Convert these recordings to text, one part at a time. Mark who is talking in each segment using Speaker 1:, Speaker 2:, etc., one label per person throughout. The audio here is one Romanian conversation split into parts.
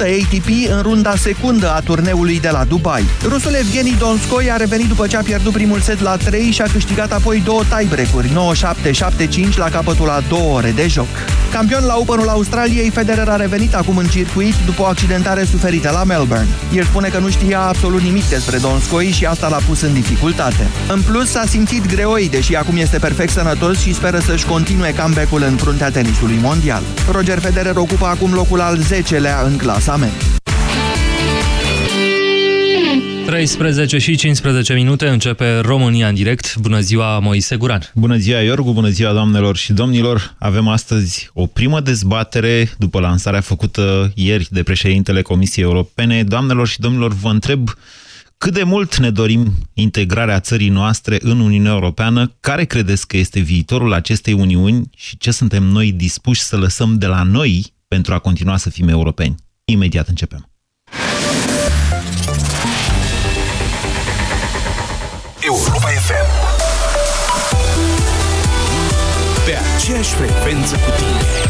Speaker 1: 100 ATP în runda secundă a turneului de la Dubai. Rusul Evgeni Donskoi a revenit după ce a pierdut primul set la 3 și a câștigat apoi două tiebreak-uri, 9-7-7-5 la capătul a două ore de joc. Campion la Openul Australiei, Federer a revenit acum în circuit după o accidentare suferită la Melbourne. El spune că nu știa absolut nimic despre Donskoi și asta l-a pus în dificultate. În plus, s-a simțit greoi, deși acum este perfect sănătos și speră să-și continue comeback-ul în fruntea tenisului mondial. Roger Federer ocupă acum locul al 10-lea în clasament.
Speaker 2: 13 și 15 minute începe România în direct. Bună ziua, Moise Guran.
Speaker 3: Bună ziua, Iorgu, bună ziua, doamnelor și domnilor. Avem astăzi o primă dezbatere după lansarea făcută ieri de președintele Comisiei Europene. Doamnelor și domnilor, vă întreb cât de mult ne dorim integrarea țării noastre în Uniunea Europeană, care credeți că este viitorul acestei Uniuni și ce suntem noi dispuși să lăsăm de la noi pentru a continua să fim europeni? Imediat începem.
Speaker 4: Europa FM Pe aceeași frecvență cu tine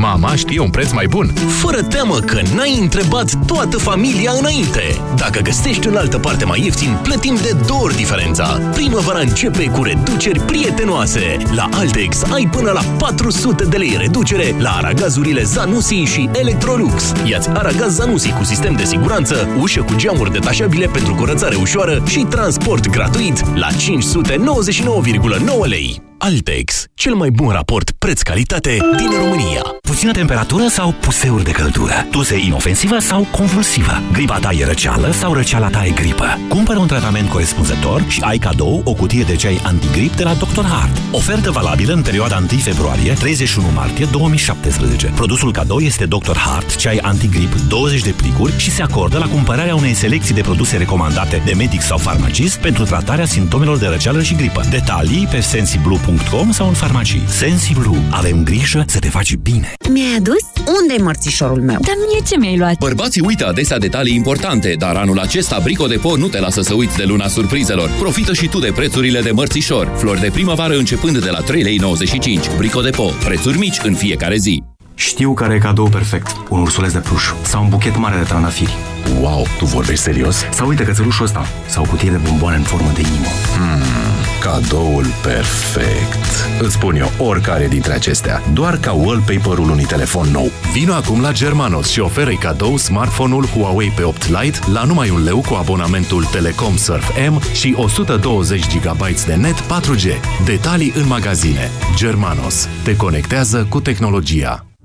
Speaker 5: Mama știe un preț mai bun. Fără teamă că n-ai întrebat toată familia înainte. Dacă găsești în altă parte mai ieftin, plătim de două ori diferența. Primăvara începe cu reduceri prietenoase. La Altex ai până la 400 de lei reducere la aragazurile Zanussi și Electrolux. Iați aragaz Zanussi cu sistem de siguranță, ușă cu geamuri detașabile pentru curățare ușoară și transport gratuit la 599,9 lei. Altex, cel mai bun raport preț-calitate din România.
Speaker 6: Puțină temperatură sau puseuri de căldură? Tuse inofensivă sau convulsivă? Gripa ta e răceală sau răceala ta e gripă? Cumpără un tratament corespunzător și ai cadou o cutie de ceai antigrip de la Dr. Hart. Ofertă valabilă în perioada 1 februarie-31 martie 2017. Produsul cadou este Dr. Hart, ceai antigrip 20 de plicuri și se acordă la cumpărarea unei selecții de produse recomandate de medic sau farmacist pentru tratarea simptomelor de răceală și gripă. Detalii pe sensiblu.com sau în farmacii. Sensiblu. Avem grijă să te faci bine.
Speaker 7: Mi-ai adus? Unde-i mărțișorul meu?
Speaker 8: Dar mie ce mi-ai luat?
Speaker 9: Bărbații uită adesea detalii importante, dar anul acesta Brico Depo nu te lasă să uiți de luna surprizelor. Profită și tu de prețurile de mărțișor. Flori de primăvară începând de la 3,95 lei. Brico Depo. Prețuri mici în fiecare zi.
Speaker 10: Știu care e cadou perfect. Un ursuleț de pluș sau un buchet mare de trandafiri.
Speaker 9: Wow, tu vorbești serios?
Speaker 10: Sau uite cățelușul ăsta sau o cutie de bomboane în formă de inimă.
Speaker 9: Hmm, cadoul perfect. Îți spun eu oricare dintre acestea, doar ca wallpaper-ul unui telefon nou.
Speaker 5: Vino acum la Germanos și oferă cadou smartphone-ul Huawei P8 Lite la numai un leu cu abonamentul Telecom Surf M și 120 GB de net 4G. Detalii în magazine. Germanos. Te conectează cu tehnologia.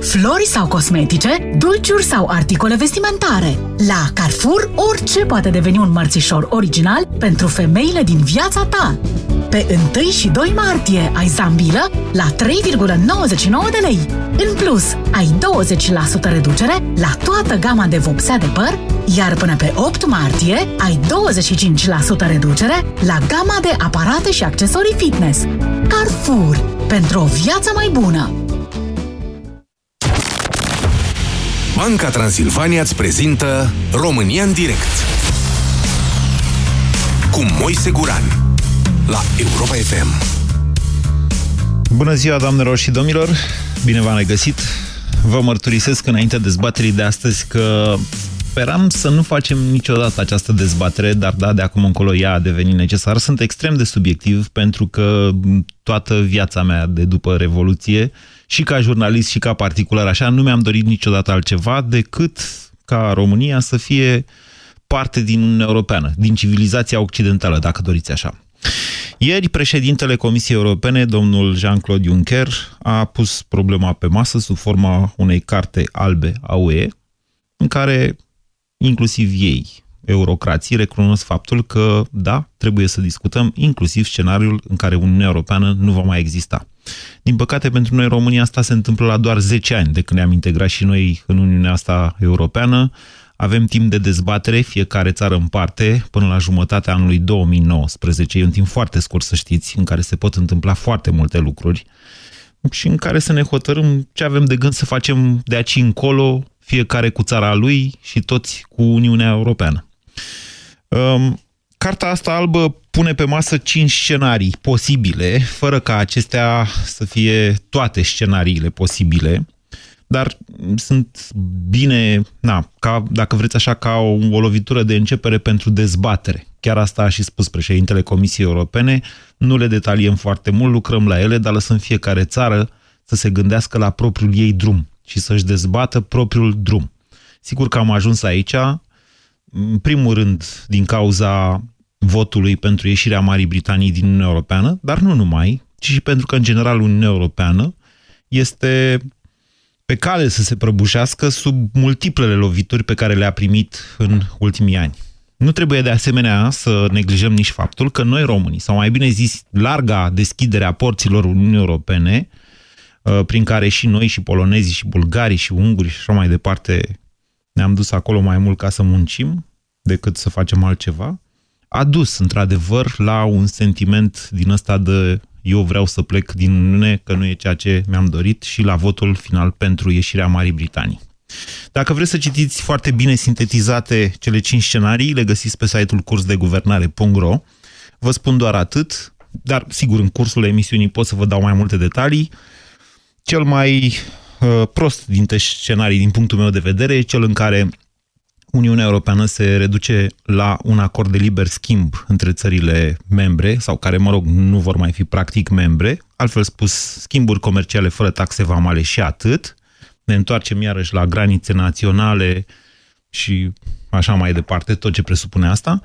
Speaker 11: Flori sau cosmetice, dulciuri sau articole vestimentare. La Carrefour, orice poate deveni un mărțișor original pentru femeile din viața ta. Pe 1 și 2 martie ai zambilă la 3,99 de lei. În plus, ai 20% reducere la toată gama de vopsea de păr, iar până pe 8 martie ai 25% reducere la gama de aparate și accesorii fitness. Carrefour. Pentru o viață mai bună!
Speaker 4: Banca Transilvania îți prezintă România în direct cu Moise Guran la Europa FM.
Speaker 3: Bună ziua, doamnelor și domnilor! Bine v-am regăsit! Vă mărturisesc înainte dezbaterii de astăzi că speram să nu facem niciodată această dezbatere, dar da, de acum încolo ea a devenit necesar. Sunt extrem de subiectiv pentru că toată viața mea de după Revoluție și ca jurnalist și ca particular așa, nu mi-am dorit niciodată altceva decât ca România să fie parte din Uniunea Europeană, din civilizația occidentală, dacă doriți așa. Ieri, președintele Comisiei Europene, domnul Jean-Claude Juncker, a pus problema pe masă sub forma unei carte albe a UE, în care inclusiv ei, eurocrații, recunosc faptul că, da, trebuie să discutăm inclusiv scenariul în care Uniunea Europeană nu va mai exista. Din păcate, pentru noi, România, asta se întâmplă la doar 10 ani de când ne-am integrat și noi în Uniunea asta europeană. Avem timp de dezbatere, fiecare țară în parte, până la jumătatea anului 2019. E un timp foarte scurt, să știți, în care se pot întâmpla foarte multe lucruri și în care să ne hotărâm ce avem de gând să facem de aici încolo, fiecare cu țara lui și toți cu Uniunea Europeană. Um, Carta asta albă pune pe masă cinci scenarii posibile, fără ca acestea să fie toate scenariile posibile, dar sunt bine, na, ca, dacă vreți așa, ca o, o lovitură de începere pentru dezbatere. Chiar asta a și spus președintele Comisiei Europene, nu le detaliem foarte mult, lucrăm la ele, dar lăsăm fiecare țară să se gândească la propriul ei drum și să-și dezbată propriul drum. Sigur că am ajuns aici, în primul rând, din cauza votului pentru ieșirea Marii Britanii din Uniunea Europeană, dar nu numai, ci și pentru că, în general, Uniunea Europeană este pe cale să se prăbușească sub multiplele lovituri pe care le-a primit în ultimii ani. Nu trebuie de asemenea să neglijăm nici faptul că noi românii, sau mai bine zis, larga deschidere a porților Uniunii Europene, uh, prin care și noi, și polonezii, și bulgarii, și ungurii, și așa mai departe, ne-am dus acolo mai mult ca să muncim decât să facem altceva, a dus, într-adevăr, la un sentiment din ăsta de eu vreau să plec din Uniune, că nu e ceea ce mi-am dorit, și la votul final pentru ieșirea Marii Britanii. Dacă vreți să citiți foarte bine sintetizate cele cinci scenarii, le găsiți pe site-ul cursdeguvernare.ro. Vă spun doar atât, dar sigur în cursul emisiunii pot să vă dau mai multe detalii. Cel mai uh, prost dintre scenarii, din punctul meu de vedere, e cel în care Uniunea Europeană se reduce la un acord de liber schimb între țările membre, sau care, mă rog, nu vor mai fi practic membre, altfel spus, schimburi comerciale fără taxe vamale și atât. Ne întoarcem iarăși la granițe naționale și așa mai departe, tot ce presupune asta.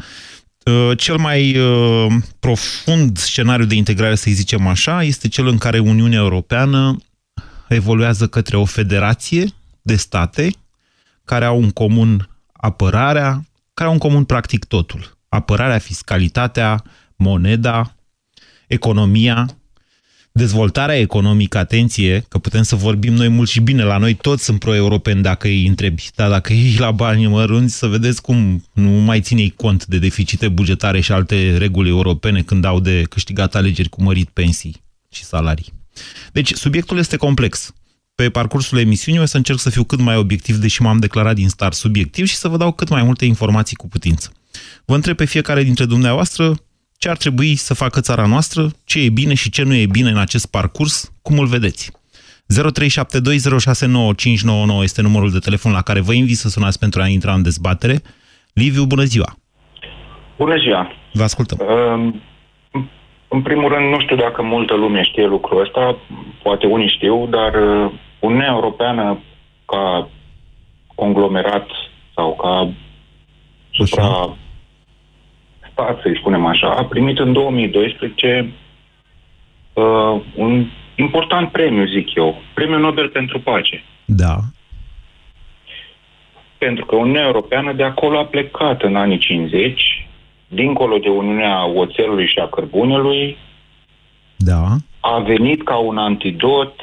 Speaker 3: Uh, cel mai uh, profund scenariu de integrare, să zicem așa, este cel în care Uniunea Europeană evoluează către o federație de state care au în comun apărarea, care au în comun practic totul. Apărarea, fiscalitatea, moneda, economia, dezvoltarea economică, atenție, că putem să vorbim noi mult și bine, la noi toți sunt pro-europeni dacă îi întrebi, dar dacă ei la bani mărunți, să vedeți cum nu mai ține cont de deficite bugetare și alte reguli europene când au de câștigat alegeri cu mărit pensii și salarii. Deci, subiectul este complex pe parcursul emisiunii o să încerc să fiu cât mai obiectiv, deși m-am declarat din start subiectiv și să vă dau cât mai multe informații cu putință. Vă întreb pe fiecare dintre dumneavoastră ce ar trebui să facă țara noastră, ce e bine și ce nu e bine în acest parcurs, cum îl vedeți. 0372069599 este numărul de telefon la care vă invit să sunați pentru a intra în dezbatere. Liviu, bună ziua!
Speaker 12: Bună ziua!
Speaker 3: Vă ascultăm!
Speaker 12: Uh, în primul rând, nu știu dacă multă lume știe lucrul ăsta, poate unii știu, dar uh, Uniunea Europeană ca conglomerat sau ca supra stat, să-i spunem așa, a primit în 2012 uh, un important premiu, zic eu, Premiul Nobel pentru Pace.
Speaker 3: Da.
Speaker 12: Pentru că Uniunea Europeană de acolo a plecat în anii 50 dincolo de Uniunea Oțelului și a Cărbunelui,
Speaker 3: da.
Speaker 12: a venit ca un antidot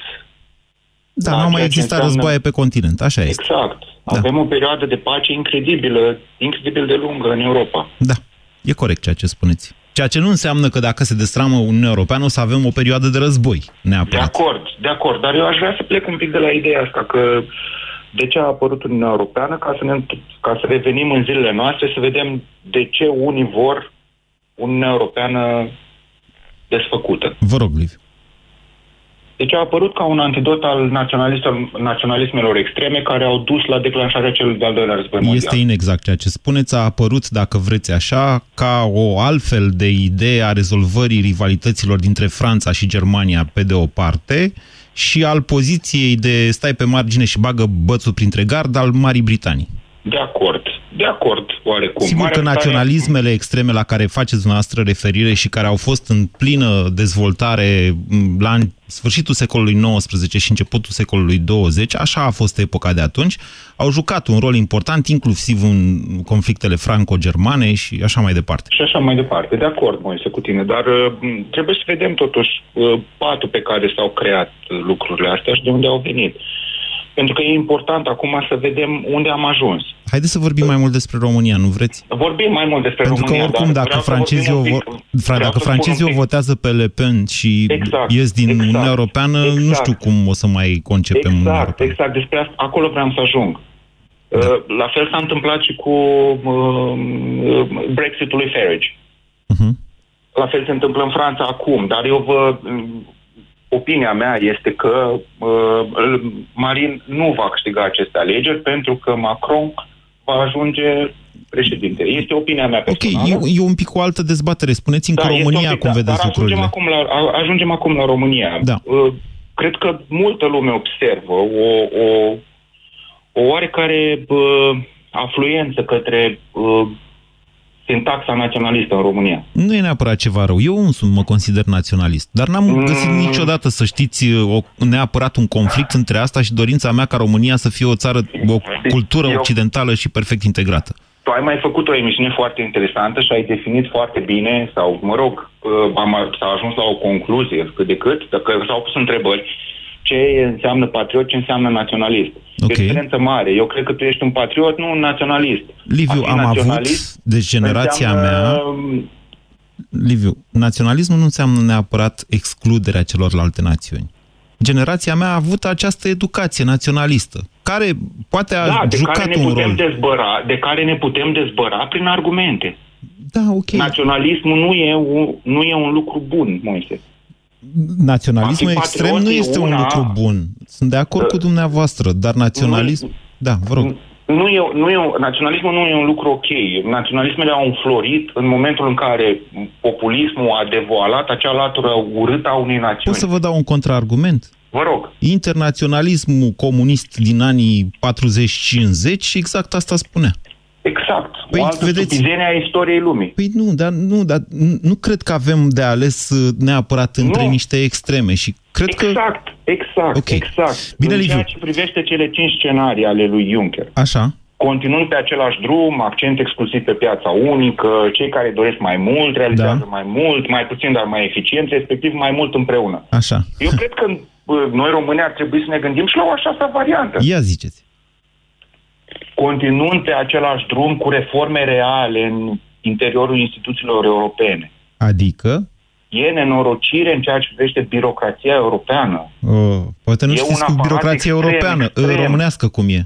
Speaker 3: da, nu mai există înseamnă... războaie pe continent, așa este.
Speaker 12: Exact. Da. Avem o perioadă de pace incredibilă, incredibil de lungă în Europa.
Speaker 3: Da, e corect ceea ce spuneți. Ceea ce nu înseamnă că dacă se destramă Uniunea Europeană o să avem o perioadă de război, neapărat.
Speaker 12: De acord, de acord, dar eu aș vrea să plec un pic de la ideea asta, că de ce a apărut Uniunea Europeană, ca să, ne, ca să revenim în zilele noastre, să vedem de ce unii vor Uniunea Europeană desfăcută.
Speaker 3: Vă rog, Liv.
Speaker 12: Deci a apărut ca un antidot al naționalismelor extreme care au dus la declanșarea celui de-al doilea război mondial.
Speaker 3: Este inexact ceea ce spuneți. A apărut, dacă vreți așa, ca o altfel de idee a rezolvării rivalităților dintre Franța și Germania pe de o parte și al poziției de stai pe margine și bagă bățul printre gard al Marii Britanii.
Speaker 12: De acord. De acord, oarecum.
Speaker 3: Sigur
Speaker 12: Marea
Speaker 3: că
Speaker 12: Britanie-
Speaker 3: naționalismele extreme la care faceți dumneavoastră referire și care au fost în plină dezvoltare m, la în- sfârșitul secolului XIX și începutul secolului XX, așa a fost epoca de atunci, au jucat un rol important inclusiv în conflictele franco-germane și așa mai departe.
Speaker 12: Și așa mai departe. De acord, Moise, cu tine. Dar uh, m, trebuie să vedem totuși uh, patul pe care s-au creat uh, lucrurile astea și de unde au venit. Pentru că e important acum să vedem unde am ajuns.
Speaker 3: Haideți să vorbim mai mult despre România, nu vreți?
Speaker 12: Vorbim mai mult despre
Speaker 3: Pentru că
Speaker 12: România,
Speaker 3: oricum,
Speaker 12: dar
Speaker 3: dacă
Speaker 12: vreau să
Speaker 3: francezii, o,
Speaker 12: vorbim un
Speaker 3: vo-
Speaker 12: pic-
Speaker 3: fra,
Speaker 12: vreau
Speaker 3: dacă
Speaker 12: să spun
Speaker 3: francezii
Speaker 12: un
Speaker 3: o
Speaker 12: pic-
Speaker 3: votează pe Le Pen și
Speaker 12: Exact,
Speaker 3: ies din
Speaker 12: exact,
Speaker 3: Uniunea Europeană, nu
Speaker 12: exact.
Speaker 3: știu cum o să mai concepem Uniunea
Speaker 12: Exact,
Speaker 3: Europeană.
Speaker 12: exact. Despre asta, acolo vreau să ajung.
Speaker 3: Da.
Speaker 12: Uh, La fel s-a întâmplat și cu uh, Brexitul lui Farage.
Speaker 3: Mhm.
Speaker 12: La fel se întâmplă în Franța acum, dar eu vă... Opinia mea este că uh, Marin nu va câștiga aceste alegeri pentru că Macron va ajunge președinte. Este opinia mea
Speaker 3: Ok,
Speaker 12: personală.
Speaker 3: e, e un pic o altă dezbatere. Spuneți-mi
Speaker 12: Da,
Speaker 3: cu
Speaker 12: este
Speaker 3: România
Speaker 12: un pic,
Speaker 3: cum
Speaker 12: da,
Speaker 3: vedeți
Speaker 12: dar
Speaker 3: lucrurile.
Speaker 12: Ajungem acum, la, a- ajungem acum la România.
Speaker 3: Da.
Speaker 12: Uh, Cred că multă lume observă o, o, o oarecare uh, afluență către uh, sintaxa naționalistă în România.
Speaker 3: Nu e neapărat ceva rău. Eu însumi mă consider naționalist. Dar n-am
Speaker 12: Mm.
Speaker 3: găsit niciodată, să știți, o, neapărat un conflict între asta și dorința mea ca România să fie o țară, o cultură
Speaker 12: Eu-
Speaker 3: occidentală și perfect integrată.
Speaker 12: Tu ai mai făcut o emisiune foarte interesantă și ai definit foarte bine, sau, mă rog, uh, am, s-a ajuns la o concluzie cât de cât, dacă s-au pus întrebări, ce înseamnă patriot, ce înseamnă naționalist. E o diferență mare. Eu cred că tu ești un patriot, nu un naționalist.
Speaker 3: Liviu,
Speaker 12: A fi
Speaker 3: am avut,
Speaker 12: naționalist
Speaker 3: deci generația
Speaker 12: înseamnă,
Speaker 3: mea... Liviu, naționalismul nu înseamnă neapărat excluderea celorlalte națiuni. Generația mea a avut această educație naționalistă, care poate a
Speaker 12: da, de
Speaker 3: jucat
Speaker 12: care ne
Speaker 3: un
Speaker 12: putem
Speaker 3: rol.
Speaker 12: dezbăra, de care ne putem dezbăra prin argumente.
Speaker 3: Da, ok.
Speaker 12: Naționalismul nu e, un, nu e un lucru bun, Moise.
Speaker 3: Naționalismul
Speaker 12: A fi
Speaker 3: extrem nu
Speaker 12: patriot e
Speaker 3: este un
Speaker 12: una-
Speaker 3: lucru bun. Sunt de acord cu dumneavoastră, dar naționalism... Da, vă rog.
Speaker 12: Nu e, nu e, naționalismul nu e un lucru ok. Naționalismele au înflorit în momentul în care populismul a devoalat acea latură urâtă a unei
Speaker 3: Pot
Speaker 12: națiuni.
Speaker 3: să vă dau un contraargument?
Speaker 12: Vă rog.
Speaker 3: Internaționalismul comunist din anii 40-50 exact asta spunea.
Speaker 12: Exact.
Speaker 3: Păi,
Speaker 12: o altă
Speaker 3: vedeți-
Speaker 12: stupidenie a istoriei lumii.
Speaker 3: Păi nu, dar nu, dar nu- nu cred că avem de ales uh, neapărat între
Speaker 12: Nu.
Speaker 3: niște extreme și cred
Speaker 12: exact,
Speaker 3: că...
Speaker 12: exact,
Speaker 3: Ok.
Speaker 12: exact.
Speaker 3: Bine,
Speaker 12: în
Speaker 3: Liviu.
Speaker 12: ceea ce privește cele cinci scenarii ale lui Juncker.
Speaker 3: Așa,
Speaker 12: Continuând pe același drum, accent exclusiv pe piața unică, cei care doresc mai mult, realizează
Speaker 3: Da.
Speaker 12: mai mult, mai puțin, dar mai eficient, respectiv mai mult împreună.
Speaker 3: așa.
Speaker 12: Eu cred că bă, noi români ar trebui să ne gândim și la o așa variantă.
Speaker 3: Ia ziceți.
Speaker 12: Continuând pe același drum cu reforme reale în interiorul instituțiilor europene.
Speaker 3: Adică,
Speaker 12: E nenorocire în ceea ce privește birocrația europeană.
Speaker 3: uh, poate nu
Speaker 12: E
Speaker 3: știți
Speaker 12: un
Speaker 3: cu
Speaker 12: aparat
Speaker 3: birocrația
Speaker 12: extrem,
Speaker 3: europeană, uh,
Speaker 12: extrem.
Speaker 3: românească cum e.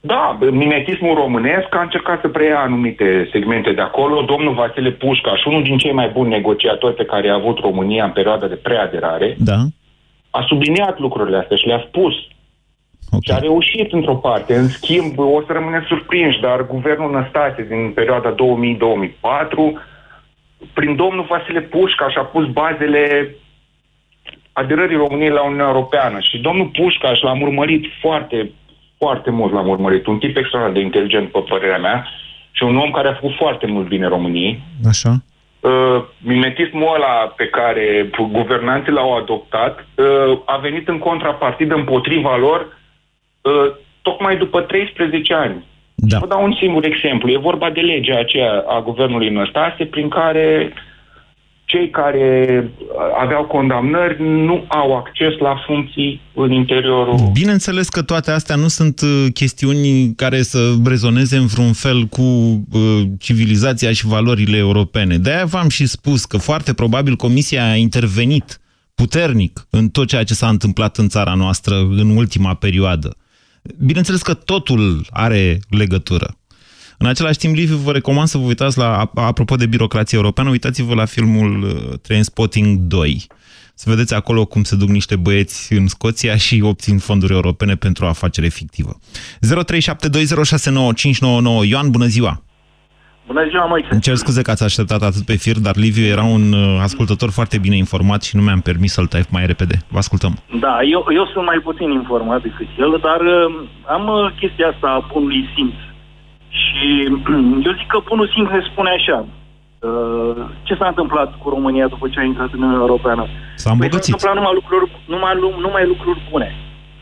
Speaker 12: Da, mimetismul românesc a încercat să preia anumite segmente de acolo. Domnul Vasile Pușcaș, unul din cei mai buni negociatori pe care a avut România în perioada de preaderare,
Speaker 3: Da?
Speaker 12: a subliniat lucrurile astea și le-a spus.
Speaker 3: Okay.
Speaker 12: Și a reușit într-o parte. În schimb, o să rămâneți surprinși, dar guvernul Năstase din perioada 2000-2004, prin domnul Vasile Pușcaș a pus bazele aderării României la Uniunea Europeană. Și domnul Pușcaș l-a urmărit foarte, foarte mult l-a urmărit. Un tip extraordinar de inteligent, pe părerea mea, și un om care a făcut foarte mult bine României.
Speaker 3: Așa?
Speaker 12: Uh, mimetismul ăla pe care guvernanții l-au adoptat uh, a venit în contrapartidă împotriva lor uh, tocmai după 13 ani.
Speaker 3: Da.
Speaker 12: Vă dau un singur exemplu. E vorba de legea aceea a guvernului Năstase prin care cei care uh, aveau condamnări nu au acces la funcții în interiorul...
Speaker 3: Bineînțeles că toate astea nu sunt uh, chestiuni care să rezoneze în vreun fel cu uh, civilizația și valorile europene. De-aia v-am și spus că foarte probabil Comisia a intervenit puternic în tot ceea ce s-a întâmplat în țara noastră în ultima perioadă. Bineînțeles că totul are legătură. În același timp, Liviu, vă recomand să vă uitați la, apropo de birocrație europeană, uitați-vă la filmul uh, Trainspotting 2. Să vedeți acolo cum se duc niște băieți în Scoția și obțin fonduri europene pentru o afacere fictivă. 0372069599 Ioan, bună ziua!
Speaker 13: Bună ziua, Moise.
Speaker 3: Îmi cer scuze că ați așteptat atât pe fir, dar Liviu era un uh, ascultător foarte bine informat și nu mi-am permis să-l taif mai repede. Vă ascultăm.
Speaker 13: Da, eu, eu sunt mai puțin informat decât el, dar uh, am uh, chestia asta a bunului simț. Și eu zic că bunul simț ne spune așa. Uh, ce s-a întâmplat cu România după ce a intrat în Uniunea Europeană?
Speaker 3: S-a
Speaker 13: Păi s-au
Speaker 3: îmbogățit.
Speaker 13: întâmplat numai lucruri, numai, lu- numai lucruri bune.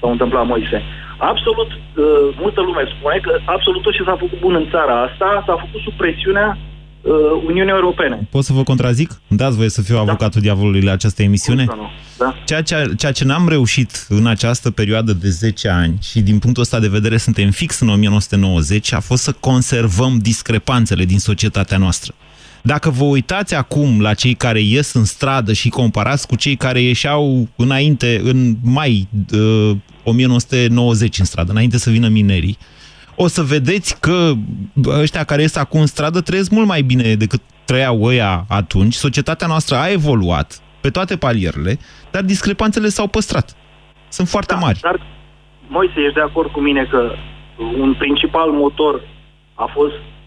Speaker 13: S-au întâmplat, Moise. Absolut, uh, multă lume spune că absolut tot ce s-a făcut bun în țara asta s-a făcut sub presiunea uh, Uniunii Europene.
Speaker 3: Pot să vă contrazic? Îmi dați voie să fiu avocatul diavolului la această emisiune?
Speaker 13: Cum să nu? Da.
Speaker 3: Ceea ce, ceea ce n-am reușit în această perioadă de 10 ani și din punctul ăsta de vedere suntem fix în 1990 a fost să conservăm discrepanțele din societatea noastră. Dacă vă uitați acum la cei care ies în stradă și comparați cu cei care ieșeau înainte, în mai uh, 1990 în stradă, înainte să vină minerii, o să vedeți că ăștia care ies acum în stradă trăiesc mult mai bine decât trăiau ăia atunci. Societatea noastră a evoluat pe toate palierele, dar discrepanțele s-au păstrat. Sunt foarte
Speaker 13: Da,
Speaker 3: mari.
Speaker 13: Dar, Moise, ești de acord cu mine că un principal motor a fost uh,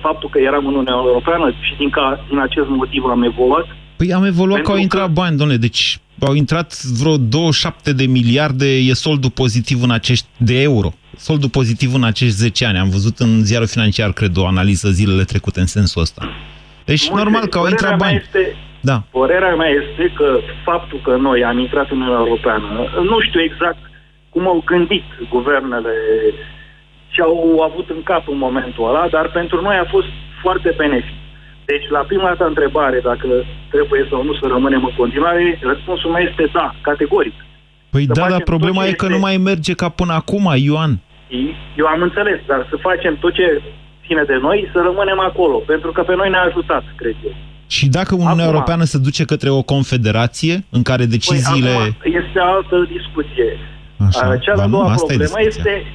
Speaker 13: faptul că eram în Uniunea Europeană și din, ca, din acest motiv am evoluat?
Speaker 3: Păi am evoluat
Speaker 13: Pentru
Speaker 3: că au
Speaker 13: că-
Speaker 3: intrat bani, domnule, deci au intrat vreo 27 de miliarde, e soldul pozitiv în acești, de euro. Soldul pozitiv în acești 10 ani. Am văzut în ziarul financiar, cred, o analiză zilele trecute în sensul ăsta. Deci,
Speaker 13: Moise,
Speaker 3: normal că au
Speaker 13: părerea
Speaker 3: intrat
Speaker 13: mea
Speaker 3: bani.
Speaker 13: Este,
Speaker 3: Da.
Speaker 13: Părerea mea este că faptul că noi am intrat în Uniunea Europeană, nu știu exact cum au gândit guvernele ce au avut în cap în momentul ăla, dar pentru noi a fost foarte benefic. Deci, la prima ta întrebare, dacă trebuie sau nu să rămânem în continuare, răspunsul meu este da, categoric.
Speaker 3: Păi
Speaker 13: Să
Speaker 3: da, dar
Speaker 13: facem
Speaker 3: problema
Speaker 13: tot ce
Speaker 3: e că
Speaker 13: este-
Speaker 3: nu mai merge ca până acum, Ioan.
Speaker 13: Eu am înțeles, dar să facem tot ce ține de noi, să rămânem acolo, pentru că pe noi ne-a ajutat, cred eu.
Speaker 3: Și dacă Uniunea
Speaker 13: Acum-
Speaker 3: Europeană se duce către o confederație în care deciziile...
Speaker 13: Păi, acum este altă discuție.
Speaker 3: Așa,
Speaker 13: A, Cea
Speaker 3: ba
Speaker 13: de-a
Speaker 3: nu,
Speaker 13: doua
Speaker 3: asta e
Speaker 13: problemă
Speaker 3: discuția.
Speaker 13: este...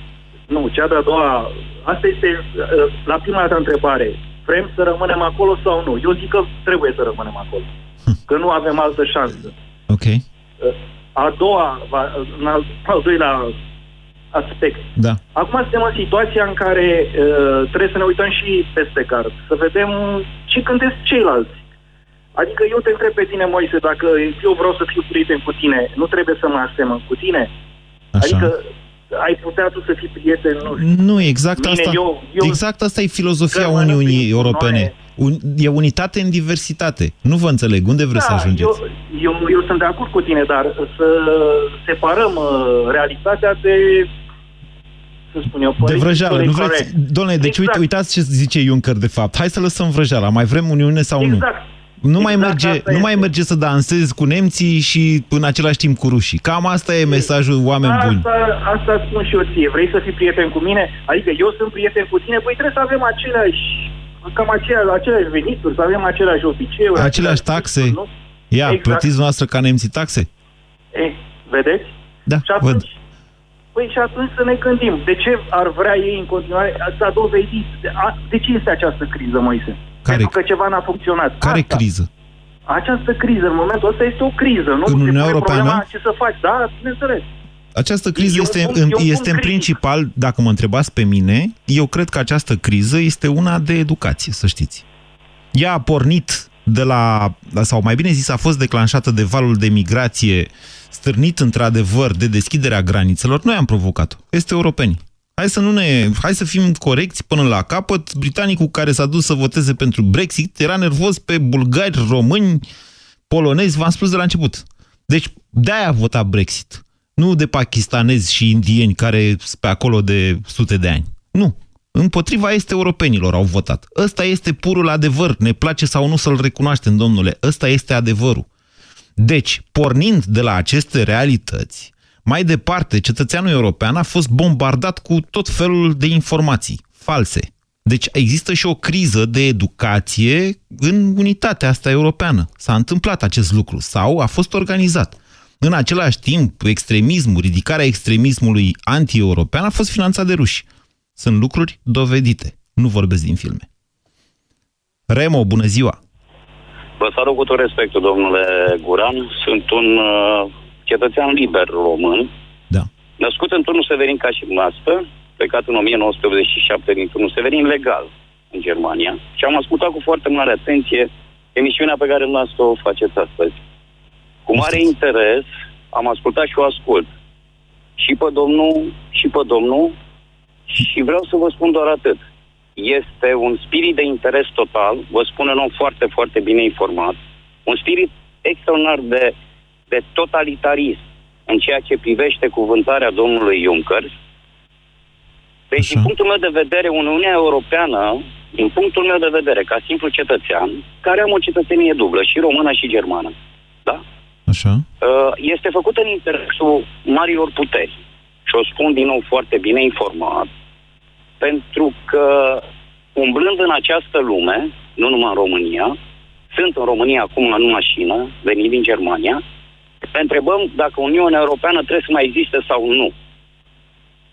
Speaker 13: Nu, cea de-a doua... Asta este uh, la prima dată întrebare. Vrem să rămânem acolo sau nu? Eu zic că trebuie să rămânem acolo. Că nu avem altă șansă.
Speaker 3: Ok,
Speaker 13: Uh, A doua, va- în al, al doilea aspect.
Speaker 3: da.
Speaker 13: Acum suntem în situația în care uh, trebuie să ne uităm și peste card, să vedem ce gândesc ceilalți. Adică eu te întreb pe tine, Moise, dacă eu vreau să fiu prieten cu tine, nu trebuie să mă asemăn cu tine?
Speaker 3: Așa.
Speaker 13: Adică ai putea tu să fii prieten, nu știu.
Speaker 3: Nu, exact
Speaker 13: Mine,
Speaker 3: asta.
Speaker 13: eu- eu-
Speaker 3: exact asta e filozofia
Speaker 13: Că mănânc
Speaker 3: Uniunii
Speaker 13: din
Speaker 3: Europene. Un, e unitate în diversitate. Nu vă înțeleg. Unde vreți să ajungeți?
Speaker 13: Da, Eu, eu, eu sunt de acord cu tine, dar să separăm uh, realitatea de, să spun eu,
Speaker 3: De
Speaker 13: politically
Speaker 3: vrăjeală. Nu
Speaker 13: correct.
Speaker 3: vreți... Domnule, deci
Speaker 13: Exact.
Speaker 3: uite, uitați ce zice Juncker de fapt. Hai să lăsăm vrăjeala. Mai vrem Uniune sau nu?
Speaker 13: Exact.
Speaker 3: Nu mai,
Speaker 13: Exact
Speaker 3: merge,
Speaker 13: asta
Speaker 3: nu mai
Speaker 13: este.
Speaker 3: merge să dansezi cu nemții și în același timp cu rușii. Cam asta e mesajul oameni buni.
Speaker 13: Asta, asta spun și eu ție. Vrei să fii prieten cu mine? Adică eu sunt prieten cu tine, păi trebuie să avem aceleași, cam aceleași, aceleași venituri, să avem aceleași obiceiuri.
Speaker 3: Aceleași taxe.
Speaker 13: gusturi, Nu?
Speaker 3: Ia,
Speaker 13: Exact.
Speaker 3: plătiți noastră ca nemții taxe?
Speaker 13: E, vedeți?
Speaker 3: Da,
Speaker 13: Și atunci,
Speaker 3: văd.
Speaker 13: Păi și atunci să ne gândim. De ce ar vrea ei în continuare? S-a dovedit. De, a, de ce este această criză, Moise?
Speaker 3: Care-
Speaker 13: Pentru că ceva n-a funcționat.
Speaker 3: Care
Speaker 13: Asta.
Speaker 3: criză?
Speaker 13: Această criză, în momentul ăsta, este o criză. Nu
Speaker 3: În
Speaker 13: Se
Speaker 3: Uniunea
Speaker 13: pune
Speaker 3: Europeană?
Speaker 13: Problema ce să faci. Da, bineînțeles.
Speaker 3: Această criză
Speaker 13: E un
Speaker 3: este,
Speaker 13: punct-
Speaker 3: în,
Speaker 13: e un punct
Speaker 3: este în
Speaker 13: critic.
Speaker 3: principal, dacă mă întrebați pe mine, eu cred că această criză este una de educație, să știți. Ea a pornit de la, sau mai bine zis, a fost declanșată de valul de migrație stârnit într-adevăr de deschiderea granițelor. Noi am provocat-o. Este europeni. Hai să, nu ne, hai să fim corecți până la capăt. Britanicul care s-a dus să voteze pentru Brexit era nervos pe bulgari, români, polonezi, v-am spus de la început. Deci de-aia a votat Brexit. Nu de pakistanezi și indieni care sunt pe acolo de sute de ani. Nu. Împotriva este europenilor au votat. Ăsta este purul adevăr. Ne place sau nu să-l recunoaștem, domnule. Ăsta este adevărul. Deci, pornind de la aceste realități, mai departe, cetățeanul european a fost bombardat cu tot felul de informații false. Deci există și o criză de educație în unitatea asta europeană. S-a întâmplat acest lucru sau a fost organizat. În același timp, extremismul, ridicarea extremismului anti-european a fost finanțat de ruși. Sunt lucruri dovedite. Nu vorbesc din filme. Remo, bună ziua!
Speaker 14: Vă salut cu tot respectul, domnule Guran. Sunt un uh, cetățean liber român.
Speaker 3: Da.
Speaker 14: Născut în turnul Severin ca și noastră, plecat în 1987 din turnul Severin legal în Germania și am ascultat cu foarte mare atenție emisiunea pe care noastră o faceți astăzi. Cu mare interes am ascultat și o ascult. Și pe domnul, și pe domnul și vreau să vă spun doar atât. este un spirit de interes total, vă spun un om foarte, foarte bine informat, un spirit extraordinar de, de totalitarism în ceea ce privește cuvântarea domnului Juncker. Deci, Așa. din punctul meu de vedere, Uniunea Europeană, din punctul meu de vedere, ca simplu cetățean, care am o cetățenie dublă, și română și germană, da?
Speaker 3: Așa.
Speaker 14: Uh, este făcută în interesul marilor puteri. Și o spun din nou foarte bine informat, pentru că umblând în această lume, nu numai în România, sunt în România acum în mașină, venit din Germania, ne întrebăm dacă Uniunea Europeană trebuie să mai existe sau nu.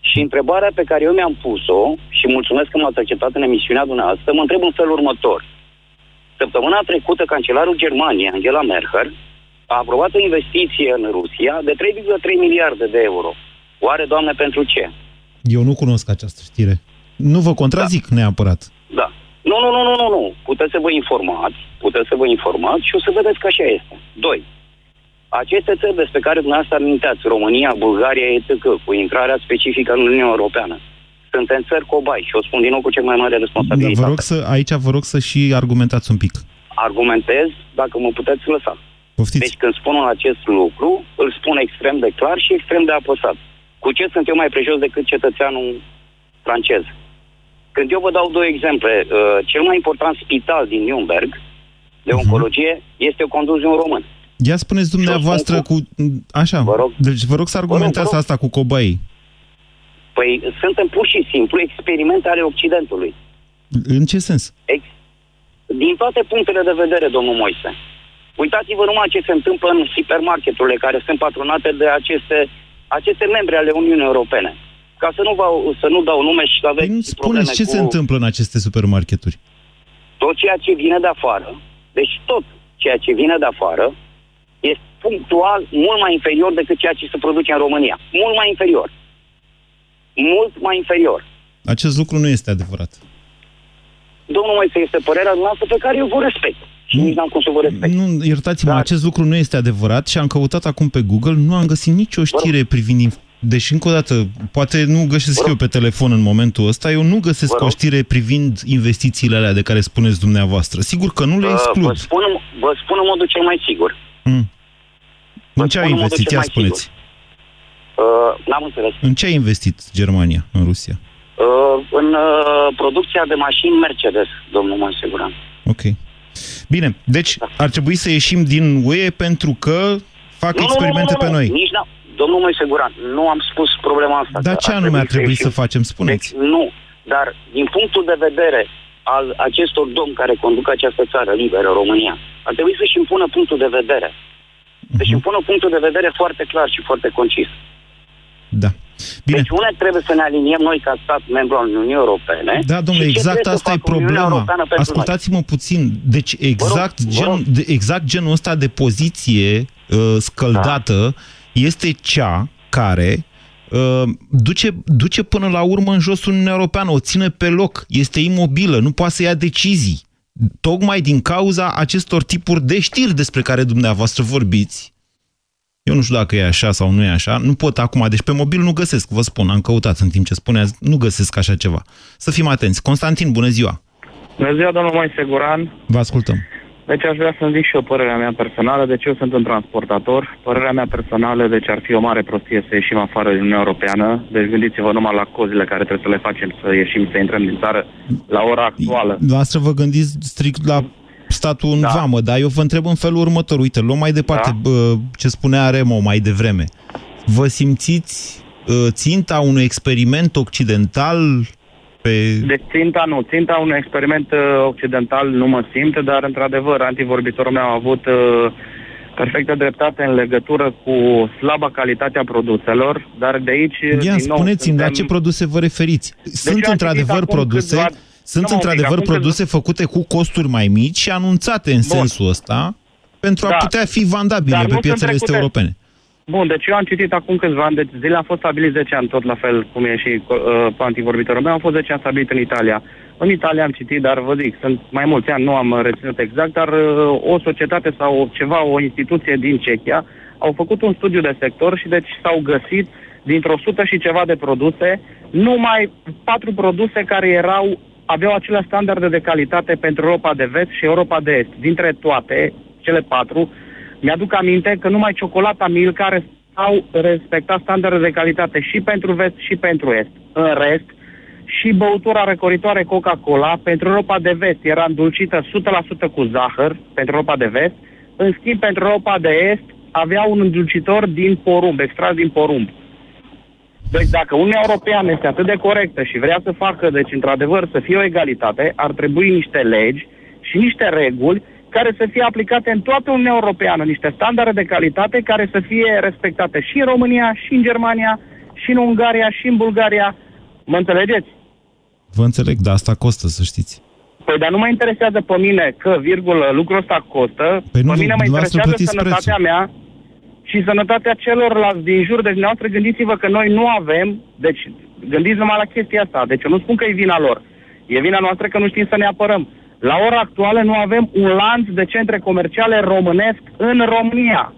Speaker 14: Și întrebarea pe care eu mi-am pus-o, și mulțumesc că m-ați acceptat în emisiunea dumneavoastră, mă întreb în felul următor. Săptămâna trecută, cancelarul Germaniei, Angela Merkel, a aprobat o investiție în Rusia de 3,3 miliarde de euro. Oare, Doamne, pentru ce?
Speaker 3: Eu nu cunosc această știre. Nu vă contrazic da. neapărat.
Speaker 14: Da. Nu, nu, nu, nu, nu, nu. Puteți să vă informați, puteți să vă informați și o să vedeți că așa este. Doi. Aceste țări despre care dumneavoastră aminteați, România, Bulgaria, etc., cu intrarea specifică în Uniunea Europeană, suntem țări cobai și o spun din nou cu cel mai mare responsabilitate.
Speaker 3: Da, vă rog să, aici vă rog să și argumentați un pic.
Speaker 14: Argumentez dacă mă puteți lăsa.
Speaker 3: Poftiți.
Speaker 14: Deci când spun acest lucru, îl spun extrem de clar și extrem de apăsat. Cu ce sunt eu mai prejos decât cetățeanul francez? Când eu vă dau două exemple, uh, cel mai important spital din Nürnberg de uh-huh. oncologie este condus de un român.
Speaker 3: Ia spuneți dumneavoastră cu... cu... Așa, vă rog. deci vă rog să argumentați vă rog, vă rog. asta cu cobaii.
Speaker 14: Păi suntem pur și simplu experimente ale Occidentului.
Speaker 3: În ce sens?
Speaker 14: Ex... Din toate punctele de vedere, domnul Moise. Uitați-vă numai ce se întâmplă în hipermarketurile care sunt patronate de aceste, aceste membre ale Uniunii Europene ca să nu, vă, să nu dau nume și să aveți păi
Speaker 3: Spuneți ce
Speaker 14: cu...
Speaker 3: se întâmplă în aceste supermarketuri.
Speaker 14: Tot ceea ce vine de afară, deci tot ceea ce vine de afară, este punctual mult mai inferior decât ceea ce se produce în România. Mult mai inferior. Mult mai inferior.
Speaker 3: Acest lucru nu este adevărat.
Speaker 14: Domnul Moise, este părerea noastră pe care eu vă respect. Și nici n-am cum să vă respect.
Speaker 3: Nu, iertați-mă, Dar... acest lucru nu este adevărat și am căutat acum pe Google, nu am găsit nicio știre privind deci, încă o dată, poate nu găsesc eu pe telefon în momentul ăsta, eu nu găsesc o știre privind investițiile alea de care spuneți dumneavoastră. Sigur că nu le exclud.
Speaker 14: Vă spun, vă spun în modul cel mai sigur.
Speaker 3: Mm. În ce a investit? Ia spuneți.
Speaker 14: Uh, n-am înțeles.
Speaker 3: În ce a investit Germania în Rusia?
Speaker 14: Uh, în uh, producția de mașini Mercedes, domnul Monsiguran.
Speaker 3: Ok. Bine, deci da. ar trebui să ieșim din UE pentru că fac nu, experimente nu, nu, nu, pe noi.
Speaker 14: Nici n Domnul Moiseguran, nu am spus problema asta.
Speaker 3: Dar ce anume ar trebui să, să facem? Spuneți.
Speaker 14: Deci, nu, dar din punctul de vedere al acestor domni care conduc această țară liberă, România, ar trebui să-și impună punctul de vedere. Deci uh-huh. impună punctul de vedere foarte clar și foarte concis.
Speaker 3: Da. Bine.
Speaker 14: Deci una trebuie să ne aliniem noi ca stat membru al Uniunii Europene.
Speaker 3: Da, domnule, exact asta e problema. Ascultați-mă puțin. Deci exact, rog, gen, exact genul ăsta de poziție uh, scăldată da este cea care uh, duce, duce până la urmă în jos Uniunea Europeană, o ține pe loc, este imobilă, nu poate să ia decizii. Tocmai din cauza acestor tipuri de știri despre care dumneavoastră vorbiți, eu nu știu dacă e așa sau nu e așa, nu pot acum, deci pe mobil nu găsesc, vă spun, am căutat în timp ce spuneați, nu găsesc așa ceva. Să fim atenți. Constantin, bună ziua!
Speaker 15: Bună ziua, domnul Moise Guran!
Speaker 3: Vă ascultăm!
Speaker 15: Deci aș vrea să-mi zic și eu părerea mea personală. Deci eu sunt un transportator. Părerea mea personală, deci ar fi o mare prostie să ieșim afară din Uniunea Europeană. Deci gândiți-vă numai la cozile care trebuie să le facem să ieșim, să intrăm din țară la ora actuală.
Speaker 3: Noastră vă gândiți strict la statul în da. vamă, dar eu vă întreb în felul următor. Uite, luăm mai departe da. bă, ce spunea Remo mai devreme. Vă simțiți ă, ținta unui experiment occidental
Speaker 15: pe... Deci ținta nu. Ținta unui experiment uh, occidental nu mă simt, dar într-adevăr antivorbitorul meu a avut uh, perfectă dreptate în legătură cu slaba calitatea produselor, dar de aici...
Speaker 3: Ia spuneți-mi, suntem... la ce produse vă referiți? Deci sunt într-adevăr produse... Câțiva... Sunt într-adevăr produse câțiva... făcute cu costuri mai mici și anunțate în Bun. sensul ăsta pentru da. a putea fi vandabile pe piețele este europene.
Speaker 15: Bun, deci eu am citit acum câțiva ani de zile, am fost stabilit 10 ani, tot la fel cum e și uh, antivorbitorul meu, am fost 10 ani stabilit în Italia. În Italia am citit, dar vă zic, sunt mai mulți ani, nu am reținut exact, dar uh, o societate sau ceva, o instituție din Cehia, au făcut un studiu de sector și deci s-au găsit dintr-o sută și ceva de produse, numai patru produse care erau aveau aceleași standarde de calitate pentru Europa de Vest și Europa de Est. Dintre toate, cele patru, mi-aduc aminte că numai ciocolata Milka au respectat standarde de calitate și pentru Vest și pentru Est. În rest, și băutura recoritoare Coca-Cola pentru Europa de Vest era îndulcită 100% cu zahăr pentru Europa de Vest, în schimb pentru Europa de Est avea un îndulcitor din porumb, extras din porumb. Deci dacă Uniunea Europeană este atât de corectă și vrea să facă, deci într-adevăr să fie o egalitate, ar trebui niște legi și niște reguli care să fie aplicate în toată Uniunea Europeană, niște standarde de calitate care să fie respectate și în România, și în Germania, și în Ungaria, și în Bulgaria. Mă înțelegeți?
Speaker 3: Vă înțeleg, dar asta costă, să știți.
Speaker 15: Păi, dar nu mă interesează pe mine că, virgulă, lucrul ăsta costă.
Speaker 3: Păi nu,
Speaker 15: pe mine mă
Speaker 3: dumneavoastră
Speaker 15: interesează
Speaker 3: plătiți
Speaker 15: sănătatea
Speaker 3: prețul.
Speaker 15: mea și sănătatea celorlalți din jur. Deci, dumneavoastră, gândiți-vă că noi nu avem, deci, gândiți numai la chestia asta. Deci, eu nu spun că e vina lor. E vina noastră că nu știm să ne apărăm. La ora actuală nu avem un lanț de centre comerciale românesc în România.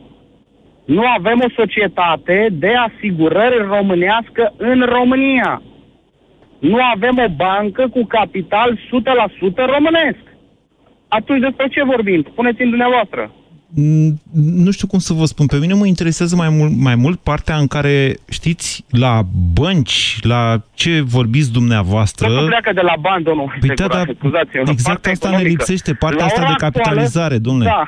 Speaker 15: Nu avem o societate de asigurări românească în România. Nu avem o bancă cu capital 100% românesc. Atunci despre ce vorbim? Spuneți-mi dumneavoastră.
Speaker 3: Mm, Nu știu cum să vă spun. Pe mine mă interesează mai mult, mai mult partea în care, știți, la bănci, la ce vorbiți dumneavoastră...
Speaker 15: Nu pleacă de la bani, domnul.
Speaker 3: Păi da,
Speaker 15: Secura,
Speaker 3: dar
Speaker 15: scuzați-mă,
Speaker 3: exact
Speaker 15: partea
Speaker 3: asta ne
Speaker 15: economică.
Speaker 3: lipsește, partea
Speaker 15: La
Speaker 3: asta
Speaker 15: ora
Speaker 3: de capitalizare,
Speaker 15: actuală,
Speaker 3: domnule.
Speaker 15: Da.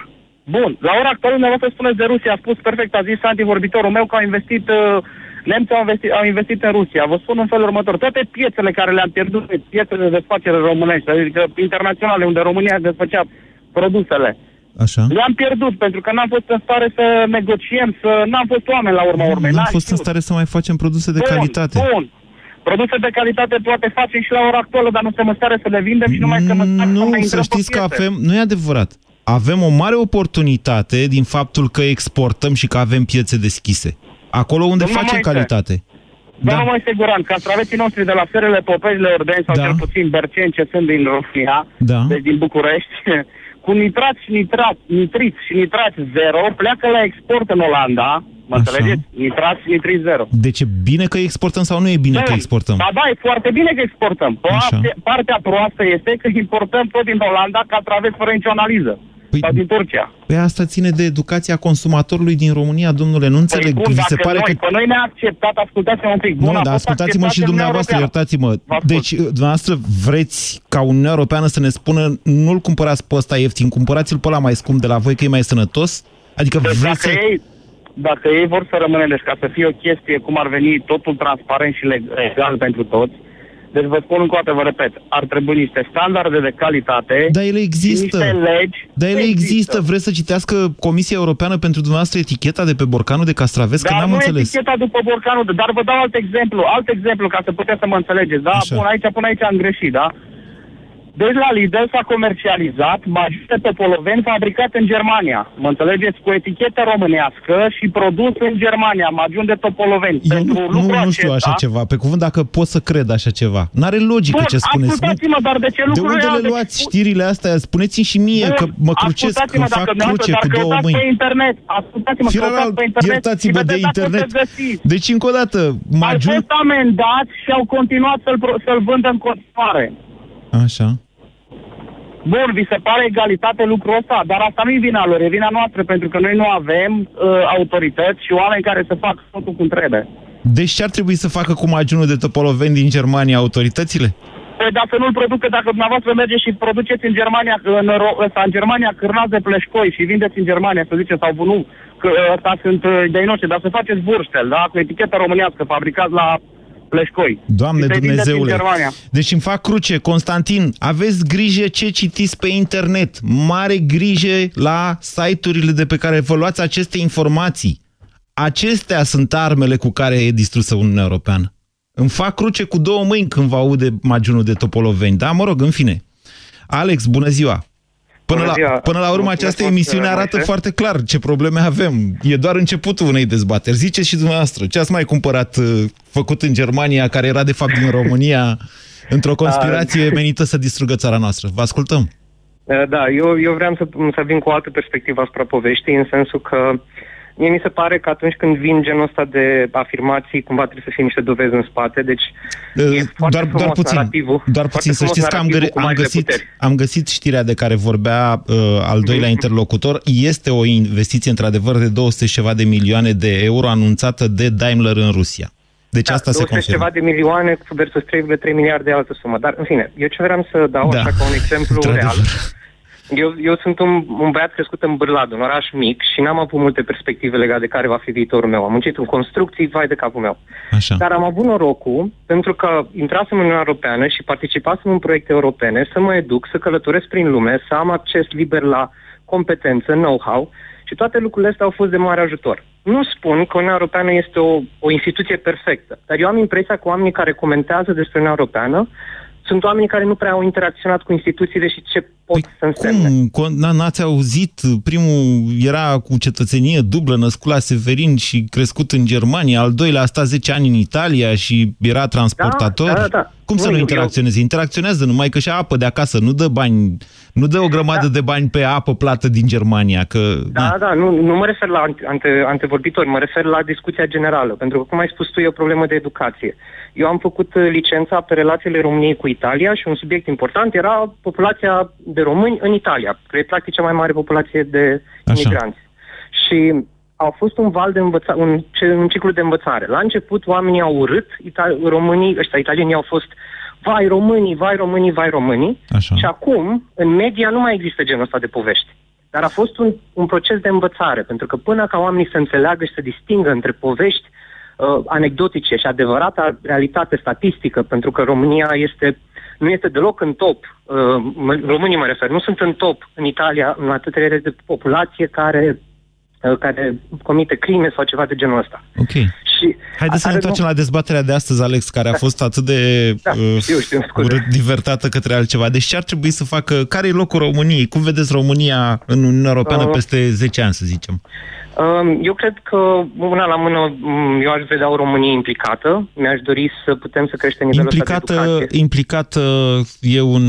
Speaker 15: Bun. La ora actuală, dumneavoastră spuneți de Rusia. A spus perfect, a zis Santi, vorbitorul meu, că au investit... Uh, Nemții au investit, au investit în Rusia. Vă spun în felul următor. Toate piețele care le-am pierdut, piețele de desfacere românești, adică internaționale, unde România desfăcea produsele,
Speaker 3: Așa.
Speaker 15: le-am pierdut pentru că n-am fost în stare să negociem, să n-am fost oameni la urma urmei.
Speaker 3: Nu am
Speaker 15: N-am
Speaker 3: fost în
Speaker 15: știut.
Speaker 3: stare să mai facem produse de
Speaker 15: Bun,
Speaker 3: calitate.
Speaker 15: Bun. Produse de calitate toate facem și la ora actuală, dar nu suntem în stare să le vindem și numai că măcar
Speaker 3: Nu,
Speaker 15: mai
Speaker 3: să
Speaker 15: intrăm pe
Speaker 3: știți că
Speaker 15: piețe.
Speaker 3: avem... Nu e adevărat. Avem o mare oportunitate din faptul că exportăm și că avem piețe deschise. Acolo unde
Speaker 15: Domnul
Speaker 3: facem
Speaker 15: Moise,
Speaker 3: calitate.
Speaker 15: Domnul da. Moise Guran, castraveții noștri de la ferele Popezile Ordeni sau
Speaker 3: Da.
Speaker 15: cel puțin Berceni, ce sunt din România,
Speaker 3: Da.
Speaker 15: deci din București, cu nitrați și nitrat, nitriți și nitrați zero, pleacă la export în Olanda, mă
Speaker 3: Așa.
Speaker 15: înțelegeți? Nitrați și nitriți zero.
Speaker 3: Deci e bine că exportăm sau nu e bine că exportăm?
Speaker 15: Da, da, e foarte bine că exportăm. Partea, partea proastă este că importăm tot din Olanda ca través fără nicio analiză.
Speaker 3: Păi,
Speaker 15: sau din Turcia.
Speaker 3: Pe asta ține de educația consumatorului din România, domnule. Nu înțeleg.
Speaker 15: Păi bun,
Speaker 3: Vi se
Speaker 15: dacă
Speaker 3: pare
Speaker 15: noi,
Speaker 3: că
Speaker 15: pe noi ne-a acceptat, ascultați-mă un pic. Bun,
Speaker 3: Nu,
Speaker 15: a
Speaker 3: dar
Speaker 15: fost
Speaker 3: ascultați-mă
Speaker 15: acceptat
Speaker 3: și
Speaker 15: în Uniunea
Speaker 3: dumneavoastră,
Speaker 15: Europeană.
Speaker 3: iertați-mă.
Speaker 15: Vă ascult.
Speaker 3: Deci, dumneavoastră vreți ca Uniunea Europeană să ne spună nu-l cumpărați pe ăsta ieftin, cumpărați-l pe ăla mai scump de la voi, că e mai sănătos? Adică
Speaker 15: Deci
Speaker 3: vreți
Speaker 15: dacă
Speaker 3: să...
Speaker 15: ei, dacă ei vor să rămână, deci ca să fie o chestie cum ar veni totul transparent și leg- legal pentru toți, deci vă spun încă o dată, vă repet, ar trebui niște standarde de calitate
Speaker 3: Dar ele există.
Speaker 15: și niște legi.
Speaker 3: Dar ele
Speaker 15: Nu
Speaker 3: există. Vreți să citească Comisia Europeană pentru dumneavoastră eticheta de pe borcanul de castraveți? Că
Speaker 15: Dar
Speaker 3: n-am
Speaker 15: nu
Speaker 3: înțeles.
Speaker 15: eticheta după borcanul, dar vă dau alt exemplu, alt exemplu ca să puteți să mă înțelegeți, da?
Speaker 3: Așa.
Speaker 15: Bun, aici, până aici am greșit, da? Deci la Lidl s-a comercializat majute topoloveni fabricat în Germania. Mă înțelegeți? Cu etichetă românească și produs în Germania, magiun de topoloveni.
Speaker 3: Eu
Speaker 15: Pentru
Speaker 3: nu, nu,
Speaker 15: lucrul
Speaker 3: nu știu
Speaker 15: acesta,
Speaker 3: așa ceva. Pe cuvânt, dacă pot să cred așa ceva. N-are logică
Speaker 15: Bun,
Speaker 3: ce spuneți.
Speaker 15: ascultați-mă, dar de ce
Speaker 3: de
Speaker 15: lucrurile
Speaker 3: unde
Speaker 15: alea?
Speaker 3: le luați știrile astea? Spuneți-mi și mie
Speaker 15: Bun,
Speaker 3: că mă crucesc,
Speaker 15: ascultați-mă,
Speaker 3: că fac
Speaker 15: dacă dumneavoastră-
Speaker 3: cruce cu
Speaker 15: dacă
Speaker 3: două
Speaker 15: dați
Speaker 3: mâini.
Speaker 15: pe internet, ascultați-mă,
Speaker 3: Fii
Speaker 15: căutați
Speaker 3: la-
Speaker 15: pe internet
Speaker 3: iertați-mă
Speaker 15: și
Speaker 3: de
Speaker 15: vedeți dacă o să
Speaker 3: internet.
Speaker 15: găsiți.
Speaker 3: Deci, încă o dată,
Speaker 15: Au
Speaker 3: magiun...
Speaker 15: fost amendați și au continuat să-l, pro- să-l vândă în continuare.
Speaker 3: Așa.
Speaker 15: Bun, vi se pare egalitate lucrul ăsta, dar asta nu e vina lor, e vina noastră, pentru că noi nu avem uh, autorități și oameni care să facă totul cum trebuie.
Speaker 3: Deci ce ar trebui să facă cu magiunul de topoloveni din Germania autoritățile?
Speaker 15: Păi dar să nu-l producă, dacă dumneavoastră mergeți și produceți în Germania, în, Ro- ăsta, în Germania cârnați de pleșcoi și vindeți în Germania, să ziceți, sau nu, că ăsta sunt uh, de noștri, dar să faceți vârstel, da, cu etichetă românească, fabricați la pleșcoi.
Speaker 3: Doamne
Speaker 15: Și să-i vindeți în
Speaker 3: Dumnezeule!
Speaker 15: Germania.
Speaker 3: Deci îmi fac cruce. Constantin, aveți grijă ce citiți pe internet. Mare grijă la site-urile de pe care vă luați aceste informații. Acestea sunt armele cu care e distrusă Uniunea Europeană. Îmi fac cruce cu două mâini când vă aude magiunul de topoloveni. Da, mă rog, în fine. Alex, bună ziua! Până,
Speaker 15: Bună
Speaker 3: la,
Speaker 15: ziua.
Speaker 3: până la urmă,
Speaker 15: Mulțumesc
Speaker 3: această
Speaker 15: mult,
Speaker 3: emisiune arată
Speaker 15: Moise.
Speaker 3: foarte clar ce probleme avem. E doar începutul unei dezbateri. Ziceți și dumneavoastră, ce ați mai cumpărat uh, făcut în Germania, care era de fapt din România, într-o conspirație menită să distrugă țara noastră? Vă ascultăm.
Speaker 16: Uh, Da, eu, eu vreau să, să vin cu o altă perspectivă asupra poveștii, în sensul că Mie mi se pare că atunci când vin genul ăsta de afirmații, cumva trebuie să fie niște dovezi în spate, deci
Speaker 3: Uh,
Speaker 16: e foarte
Speaker 3: doar,
Speaker 16: frumos
Speaker 3: doar puțin,
Speaker 16: narativul.
Speaker 3: doar
Speaker 16: foarte
Speaker 3: puțin să
Speaker 16: frumos
Speaker 3: știți că am,
Speaker 16: narativul
Speaker 3: gări,
Speaker 16: cu
Speaker 3: am,
Speaker 16: marile
Speaker 3: găsit,
Speaker 16: puteri.
Speaker 3: am găsit știrea de care vorbea uh, al doilea
Speaker 16: Mhm.
Speaker 3: interlocutor. Este o investiție într-adevăr de 200 și ceva de milioane de euro anunțată de Daimler în Rusia. Deci
Speaker 16: Da,
Speaker 3: asta se
Speaker 16: 200
Speaker 3: confirmă.
Speaker 16: ceva de milioane versus 3,3 miliarde de altă sumă. Dar, în fine, eu ce vreau să dau
Speaker 3: Da.
Speaker 16: așa ca un exemplu
Speaker 3: Într-adevăr.
Speaker 16: real. Eu, eu sunt un, un băiat crescut în Bârlad, un oraș mic și n-am avut multe perspective legate de care va fi viitorul meu. Am muncit în construcții, vai de capul meu.
Speaker 3: Așa.
Speaker 16: Dar am avut norocul, pentru că intrasem în Uniunea Europeană și participasem în proiecte europene, să mă educ, să călătoresc prin lume, să am acces liber la competență, know-how și toate lucrurile astea au fost de mare ajutor. Nu spun că Uniunea Europeană este o, o instituție perfectă, dar eu am impresia că oamenii care comentează despre Uniunea Europeană sunt oamenii care nu prea au interacționat cu instituțiile și ce pot să însemne.
Speaker 3: Cum? Con- na- N-ați auzit? Primul era cu cetățenie dublă, născut la Severin și crescut în Germania, al doilea a stat 10 ani în Italia și era transportator.
Speaker 16: Da, da, da.
Speaker 3: Cum să
Speaker 16: Nu,
Speaker 3: nu
Speaker 16: eu-
Speaker 3: interacționeze? Interacționează numai că și apă de acasă, nu dă bani, nu dă o grămadă de bani pe apă plată din Germania, că...
Speaker 16: Da, da, nu, nu mă refer la ante, ante, antevorbitori, mă refer la discuția generală, pentru că, cum ai spus tu, e o problemă de educație. Eu am făcut uh, licența pe relațiile României cu Italia și un subiect important era populația de români în Italia, că e practic cea mai mare populație de
Speaker 3: Așa.
Speaker 16: imigranți. Și a fost un val de învățare, un, ce- un ciclu de învățare. La început oamenii au urât, ita- românii, ăștia italienii au fost vai românii, vai românii, vai românii.
Speaker 3: Așa.
Speaker 16: Și acum, în media, nu mai există genul ăsta de povești. Dar a fost un, un proces de învățare, pentru că până ca oamenii să înțeleagă și să distingă între povești uh, anecdotice și adevărata realitate statistică, pentru că România este, nu este deloc în top, uh, mă- românii mă refer, nu sunt în top în Italia în atâtea de populație care, uh, care comite crime sau ceva de genul ăsta.
Speaker 3: Ok.
Speaker 16: Și
Speaker 3: Haideți să ne
Speaker 16: are-
Speaker 3: întoarcem la dezbaterea de astăzi, Alex, care a fost atât de
Speaker 16: Da,
Speaker 3: uh,
Speaker 16: știu, știu, scuze.
Speaker 3: urât divertată către altceva. Deci ce ar trebui să facă? Care e locul României? Cum vedeți România în Uniunea Europeană
Speaker 16: Uh,
Speaker 3: peste 10 ani, să zicem?
Speaker 16: Um, Eu cred că, una la mână, m, eu aș vedea o Românie implicată. Mi-aș dori să putem să creștem nivelul ăsta de
Speaker 3: Implicată,
Speaker 16: educație.
Speaker 3: implicată e un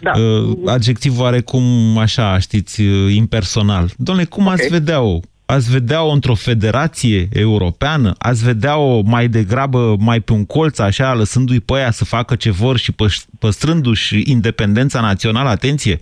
Speaker 16: Da.
Speaker 3: uh, adjectiv oarecum așa, știți, uh, impersonal. Domnule, cum ați vedea-o? Ați vedea-o într-o federație europeană? Ați vedea-o mai degrabă mai pe un colț, așa, lăsându-i pe aia să facă ce vor și păș- păstrându-și independența națională? Atenție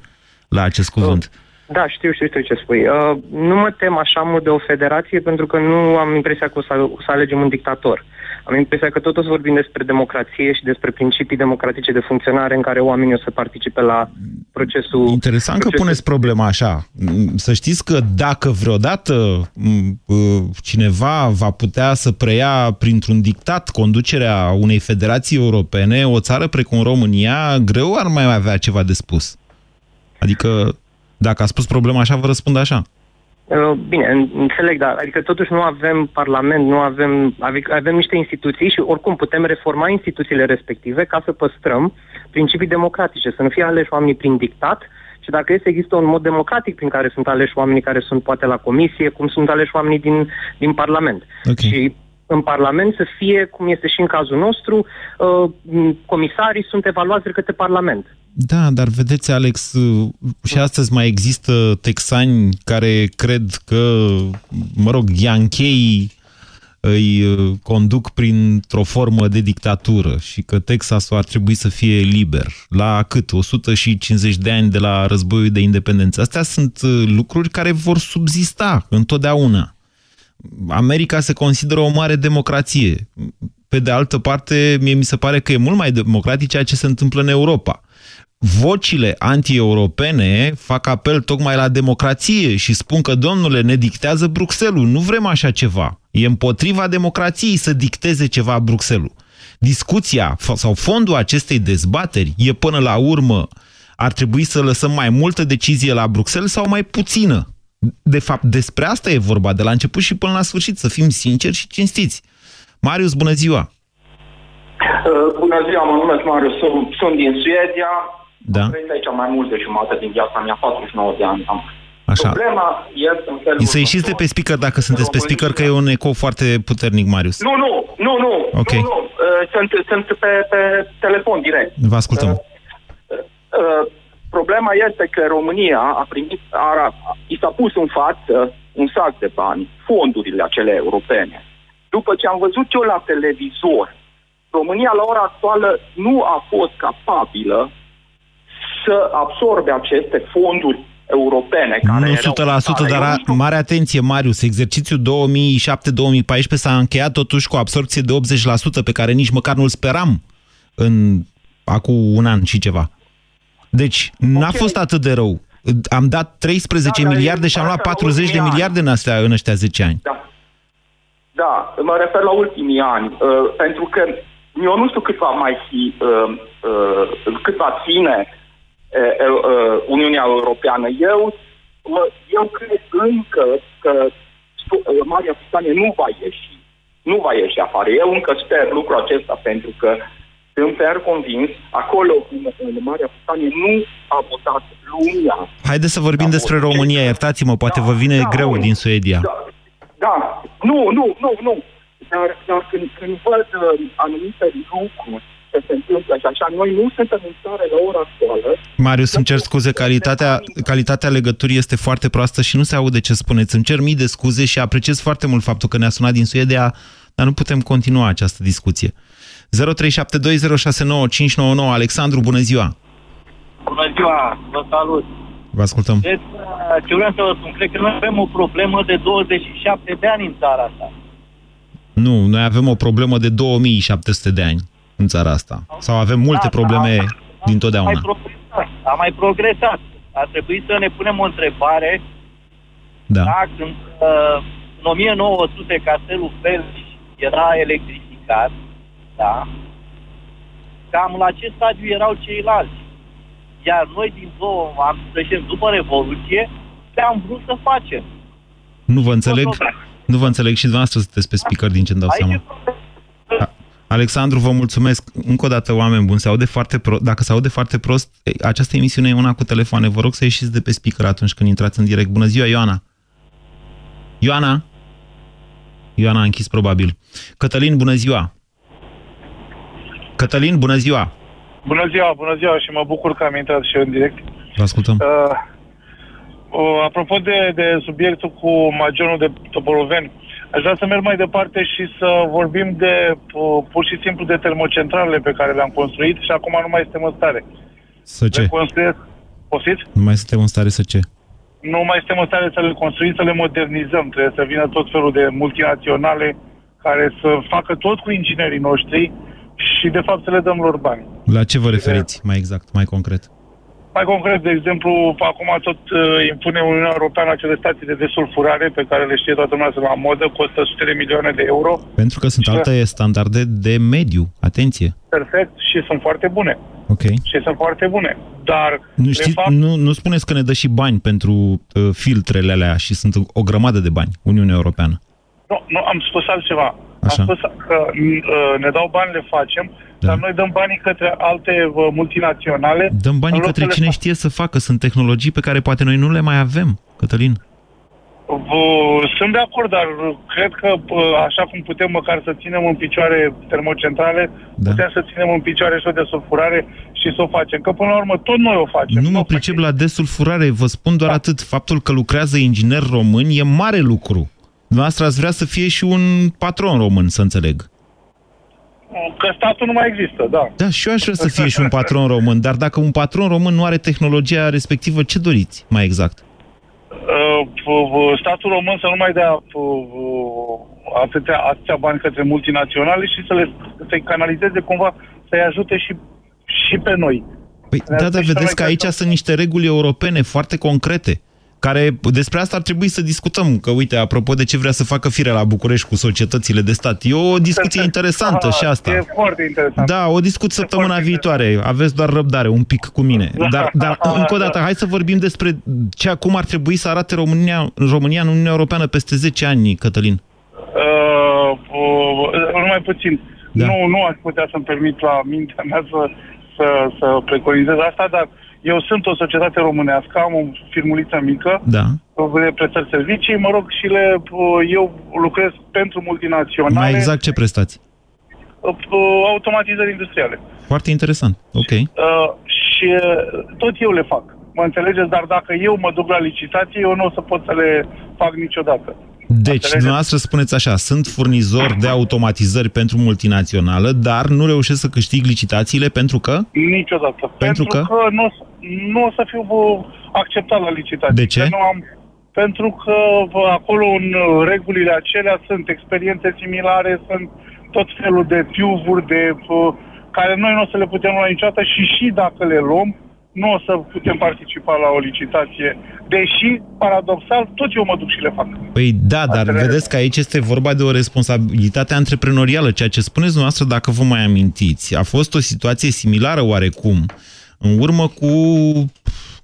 Speaker 3: la acest cuvânt.
Speaker 16: Da, știu, știu, știu ce spui. Uh, nu mă tem așa mult de o federație pentru că nu am impresia că o să, o să alegem un dictator. Am impresia că tot o să vorbim despre democrație și despre principii democratice de funcționare în care oamenii o să participe la procesul...
Speaker 3: Interesant că
Speaker 16: procesul-
Speaker 3: puneți problema așa. Mm, Să știți că dacă vreodată mm, uh, cineva va putea să preia printr-un dictat conducerea unei federații europene, o țară precum România, greu ar mai avea ceva de spus. Adică, dacă a spus problema așa, vă răspund așa.
Speaker 16: Uh, Bine, în- înțeleg, dar adică totuși nu avem parlament, nu avem, ave- avem niște instituții și oricum putem reforma instituțiile respective ca să păstrăm principii democratice, să nu fie aleși oamenii prin dictat, și dacă este, există un mod democratic prin care sunt aleși oamenii care sunt poate la comisie, cum sunt aleși oamenii din, din Parlament.
Speaker 3: Okay.
Speaker 16: Și în Parlament să fie, cum este și în cazul nostru, uh, m, comisarii sunt evaluați de către Parlament.
Speaker 3: Da, dar vedeți, Alex, uh, și astăzi mai există texani care cred că, mă rog, Ianchei îi uh, conduc printr-o formă de dictatură și că Texasul ar trebui să fie liber. La cât? 150 de ani de la războiul de independență. Astea sunt uh, lucruri care vor subzista întotdeauna. America se consideră o mare democrație. Pe de altă parte, mie mi se pare că e mult mai democratic ceea ce se întâmplă în Europa. Vocile anti-europene fac apel tocmai la democrație și spun că, domnule, ne dictează Bruxelles. Nu vrem așa ceva. E împotriva democrației să dicteze ceva Bruxelles. Discuția f- sau fondul acestei dezbateri e până la urmă ar trebui să lăsăm mai multă decizie la Bruxelles sau mai puțină. De fapt, despre asta e vorba de la început și până la sfârșit, să fim sinceri și cinstiți. Marius, bună ziua!
Speaker 17: Uh, Bună ziua, mă numesc Marius, sunt, sunt din Suedia.
Speaker 3: Da.
Speaker 17: Am trăit aici mai mult de jumătate din viața mea, 49 de ani am.
Speaker 3: Așa.
Speaker 17: Problema este în felul
Speaker 3: Să ieșiți de pe speaker dacă sunteți pe speaker, că e un ecou foarte puternic, Marius.
Speaker 17: Nu, nu, nu, nu,
Speaker 3: Ok.
Speaker 17: nu, nu. Uh, sunt, sunt pe, pe telefon direct.
Speaker 3: Vă ascultăm.
Speaker 17: Uh, problema este că România a primit, a, i s-a pus în față un sac de bani, fondurile acele europene. După ce am văzut eu la televizor, România la ora actuală nu a fost capabilă să absorbe aceste fonduri europene. Care
Speaker 3: nu 100%, dar a, mare atenție, Marius, exercițiul 2007-2014 s-a încheiat totuși cu o absorpție de 80% pe care nici măcar nu-l speram în acum un an și ceva. Deci, n-a okay. fost atât de rău. Am dat 13 da, miliarde și am luat 40 de miliarde în, astea, în ăștia 10 ani.
Speaker 17: Da. Da, mă refer la ultimii ani, uh, pentru că eu nu știu cât va mai fi, uh, uh, cât va ține uh, uh, Uniunea Europeană. Eu, uh, eu cred încă că uh, Maria Britanie nu va ieși. Nu va ieși afară. Eu încă sper lucrul acesta pentru că sunt fer convins, acolo în, în Marea Britanie nu a votat lumea.
Speaker 3: Haideți să vorbim despre România, iertați-mă, poate da, vă vine da, greu din Suedia.
Speaker 17: Da, da, nu, nu, nu, nu. Dar, dar când, când văd uh, anumite lucruri ce se întâmplă și așa, noi nu suntem în stare la ora actuală.
Speaker 3: Marius, îmi cer scuze, calitatea, calitatea legăturii este foarte proastă și nu se aude ce spuneți. Îmi cer mii de scuze și apreciez foarte mult faptul că ne-a sunat din Suedia, dar nu putem continua această discuție. 0372069599 Alexandru, bună ziua!
Speaker 18: Bună ziua, vă salut!
Speaker 3: Vă ascultăm.
Speaker 18: Deci, ce vreau să vă spun, cred că noi avem o problemă de 27 de ani în țara asta.
Speaker 3: Nu, noi avem o problemă de 2700 de ani în țara asta. Sau avem multe da, probleme da, din totdeauna. Am
Speaker 18: mai progresat. Am mai progresat. Ar trebui să ne punem o întrebare.
Speaker 3: Da.
Speaker 18: da când uh, în 1900 castelul Felci era electrificat, da, cam la ce stadiu erau ceilalți. Iar noi din două, am să după Revoluție, ce-am vrut să facem.
Speaker 3: Nu vă înțeleg. Nu vă înțeleg și dumneavoastră sunteți pe speaker din ce-mi dau Aici seama. Alexandru, vă mulțumesc. Încă o dată, oameni buni, se aude foarte prost. Dacă se aude foarte prost, această emisiune e una cu telefoane. Vă rog să ieșiți de pe speaker atunci când intrați în direct. Bună ziua, Ioana! Ioana? Ioana a închis probabil. Cătălin, bună ziua! Cătălin, bună ziua!
Speaker 19: Bună ziua, bună ziua și mă bucur că am intrat și eu în direct.
Speaker 3: Vă ascultăm. Uh,
Speaker 19: uh, apropo de, de subiectul cu magionul de Topoloveni, aș vrea să merg mai departe și să vorbim de uh, pur și simplu de termocentralele pe care le-am construit și acum nu mai suntem în stare.
Speaker 3: Să ce? Le
Speaker 19: construiesc. Poftiți?
Speaker 3: Nu mai suntem în stare să ce?
Speaker 19: Nu mai suntem în stare să le construim, să le modernizăm. Trebuie să vină tot felul de multinaționale care să facă tot cu inginerii noștri și de fapt să le dăm lor bani.
Speaker 3: La ce vă referiți mai exact, mai concret?
Speaker 19: Mai concret, de exemplu, acum tot uh, impune Uniunea Europeană acele stații de desulfurare pe care le știe toată lumea să la modă, costă sute de milioane de euro.
Speaker 3: Pentru că sunt și alte standarde de mediu, atenție.
Speaker 19: Perfect, și sunt foarte bune.
Speaker 3: Ok.
Speaker 19: Și sunt foarte bune. Dar,
Speaker 3: nu, știți, fapt... nu, nu spuneți că ne dă și bani pentru uh, filtrele alea și sunt o grămadă de bani, Uniunea Europeană.
Speaker 19: Nu, nu, am spus altceva. Așa. Am spus că uh, ne dau bani, le facem, da. dar noi dăm banii către alte uh, multinaționale.
Speaker 3: Dăm banii către cine fac... știe să facă. Sunt tehnologii pe care poate noi nu le mai avem, Cătălin.
Speaker 19: Sunt de acord, dar cred că așa cum putem măcar să ținem în picioare termocentrale, da. putem să ținem în picioare și o desulfurare și să o facem. Că până la urmă tot noi o facem.
Speaker 3: Nu mă pricep la desulfurare, vă spun doar da. atât. Faptul că lucrează ingineri români e mare lucru. Dumneavoastră ați vrea să fie și un patron român, să înțeleg.
Speaker 19: Că statul nu mai există, da.
Speaker 3: Da, și eu aș vrea să fie și un patron român, dar dacă un patron român nu are tehnologia respectivă, ce doriți mai exact?
Speaker 19: Uh, statul român să nu mai dea uh, atâtea, atâtea bani către multinaționale și să le să canalizeze cumva, să-i ajute și, și pe noi.
Speaker 3: Păi, da, dar vedeți că aici sunt niște reguli europene foarte concrete care despre asta ar trebui să discutăm. Că uite, apropo de ce vrea să facă fire la București cu societățile de stat, e o discuție interesantă și asta.
Speaker 19: E foarte interesant.
Speaker 3: Da, o discut săptămâna viitoare. Interesant. Aveți doar răbdare, un pic cu mine. Da. Dar, dar încă o dată, hai să vorbim despre ce, cum ar trebui să arate România, România în Uniunea Europeană peste 10 ani, Cătălin.
Speaker 19: Uh, uh, numai puțin. Da. Nu, nu aș putea să-mi permit la mintea mea să, să, să preconizez asta, dar uh, eu sunt o societate românească, am o firmuliță mică,
Speaker 3: da.
Speaker 19: de prestări servicii, mă rog, și le, eu lucrez pentru multinaționale.
Speaker 3: Mai exact ce prestați?
Speaker 19: Automatizări industriale.
Speaker 3: Foarte interesant, ok. Uh,
Speaker 19: și uh, tot eu le fac. Mă înțelegeți? Dar dacă eu mă duc la licitație, eu nu o să pot să le fac niciodată.
Speaker 3: Deci, dumneavoastră spuneți așa, sunt furnizori de automatizări pentru multinațională, dar nu reușesc să câștig licitațiile pentru că?
Speaker 19: Niciodată.
Speaker 3: Pentru
Speaker 19: pentru
Speaker 3: că?
Speaker 19: că nu, o să- nu o să fiu bă, acceptat la licitație.
Speaker 3: De ce?
Speaker 19: Că Nu am, pentru că bă, acolo în uh, regulile acelea sunt experiențe similare, sunt tot felul de tiuvuri de, bă, care noi nu o să le putem lua niciodată și și dacă le luăm, nu o să putem participa la o licitație. Deși, paradoxal, tot eu mă duc și le fac.
Speaker 3: Păi da, dar
Speaker 19: Asta
Speaker 3: vedeți că aici este vorba de o responsabilitate antreprenorială. Ceea ce spuneți dumneavoastră, dacă vă mai amintiți, a fost o situație similară oarecum, în urmă cu,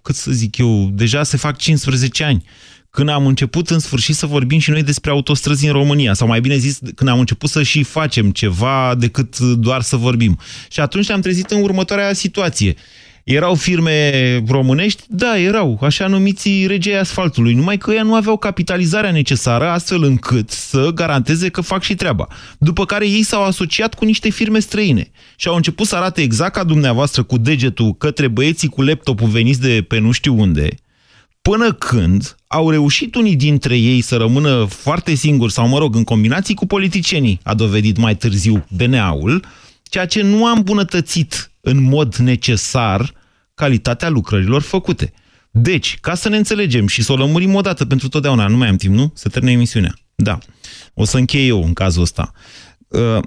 Speaker 3: cât să zic eu, deja se fac 15 ani, când am început în sfârșit să vorbim și noi despre autostrăzi în România, sau mai bine zis, când am început să și facem ceva decât doar să vorbim. Și atunci ne-am trezit în următoarea situație. Erau firme românești? Da, erau, așa numiții regei asfaltului, numai că ea nu aveau capitalizarea necesară astfel încât să garanteze că fac și treaba. După care ei s-au asociat cu niște firme străine și au început să arate exact ca dumneavoastră cu degetul către băieții cu laptopul veniți de pe nu știu unde, până când au reușit unii dintre ei să rămână foarte singuri sau, mă rog, în combinații cu politicienii, a dovedit mai târziu DNA-ul, ceea ce nu a îmbunătățit în mod necesar calitatea lucrărilor făcute. Deci, ca să ne înțelegem și să o lămurim o dată pentru totdeauna, nu mai am timp, nu? Să termine emisiunea. Da. O să închei eu în cazul ăsta. Uh,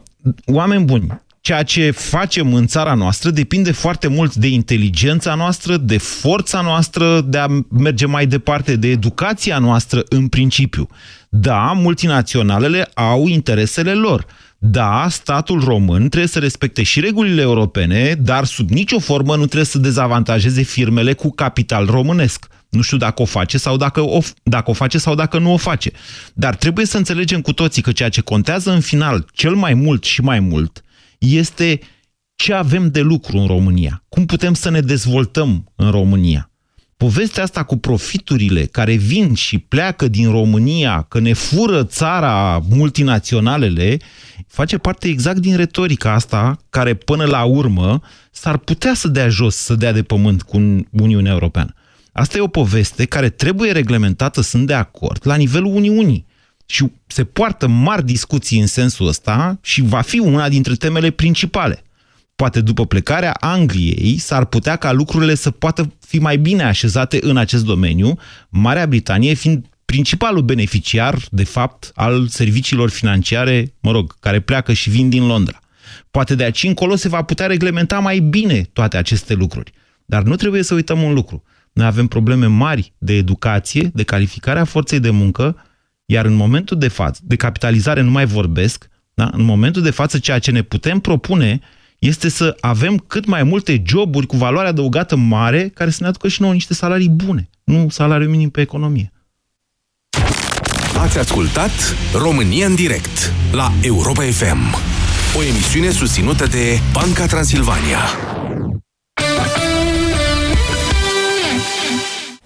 Speaker 3: Oameni buni, ceea ce facem în țara noastră depinde foarte mult de inteligența noastră, de forța noastră, de a merge mai departe, de educația noastră în principiu. Da, multinaționalele au interesele lor. Da, statul român trebuie să respecte și regulile europene, dar sub nicio formă nu trebuie să dezavantajeze firmele cu capital românesc. Nu știu dacă o face sau dacă o, dacă o face sau dacă nu o face. Dar trebuie să înțelegem cu toții că ceea ce contează în final cel mai mult și mai mult este ce avem de lucru în România. Cum putem să ne dezvoltăm în România. Povestea asta cu profiturile care vin și pleacă din România, că ne fură țara multinaționalele, face parte exact din retorica asta, care până la urmă s-ar putea să dea jos, să dea de pământ cu Uniunea Europeană. Asta e o poveste care trebuie reglementată, sunt de acord, la nivelul Uniunii. Și se poartă mari discuții în sensul ăsta și va fi una dintre temele principale. Poate după plecarea Angliei s-ar putea ca lucrurile să poată fi mai bine așezate în acest domeniu, Marea Britanie fiind principalul beneficiar, de fapt, al serviciilor financiare, mă rog, care pleacă și vin din Londra. Poate de aici încolo se va putea reglementa mai bine toate aceste lucruri. Dar nu trebuie să uităm un lucru. Noi avem probleme mari de educație, de calificare a forței de muncă, iar în momentul de față, de capitalizare nu mai vorbesc, da? în momentul de față ceea ce ne putem propune este să avem cât mai multe joburi cu valoare adăugată mare care să ne aducă și nouă niște salarii bune, nu salariu minim pe economie.
Speaker 4: Ați ascultat România în direct la Europa FM, o emisiune susținută de Banca Transilvania.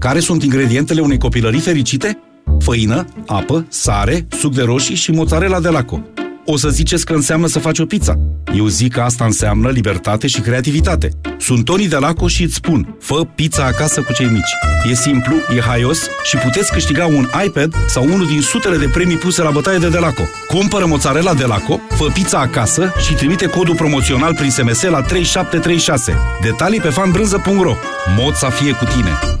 Speaker 20: Care sunt ingredientele unei copilării fericite? Făină, apă, sare, suc de roșii și mozzarella de laco. O să ziceți că înseamnă să faci o pizza. Eu zic că asta înseamnă libertate și creativitate. Sunt Toni de Laco și îți spun, fă pizza acasă cu cei mici. E simplu, e haios și puteți câștiga un iPad sau unul din sutele de premii puse la bătaie de Delaco. Cumpără mozzarella de Laco, fă pizza acasă și trimite codul promoțional prin SMS la 3736. Detalii pe fanbrânză.ro Mod să fie cu tine!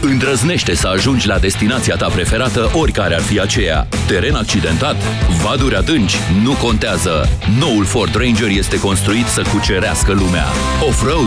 Speaker 9: Îndrăznește să ajungi la destinația ta preferată, oricare ar fi aceea. Teren accidentat? Vaduri adânci? Nu contează. Noul Ford Ranger este construit să cucerească lumea. Off-road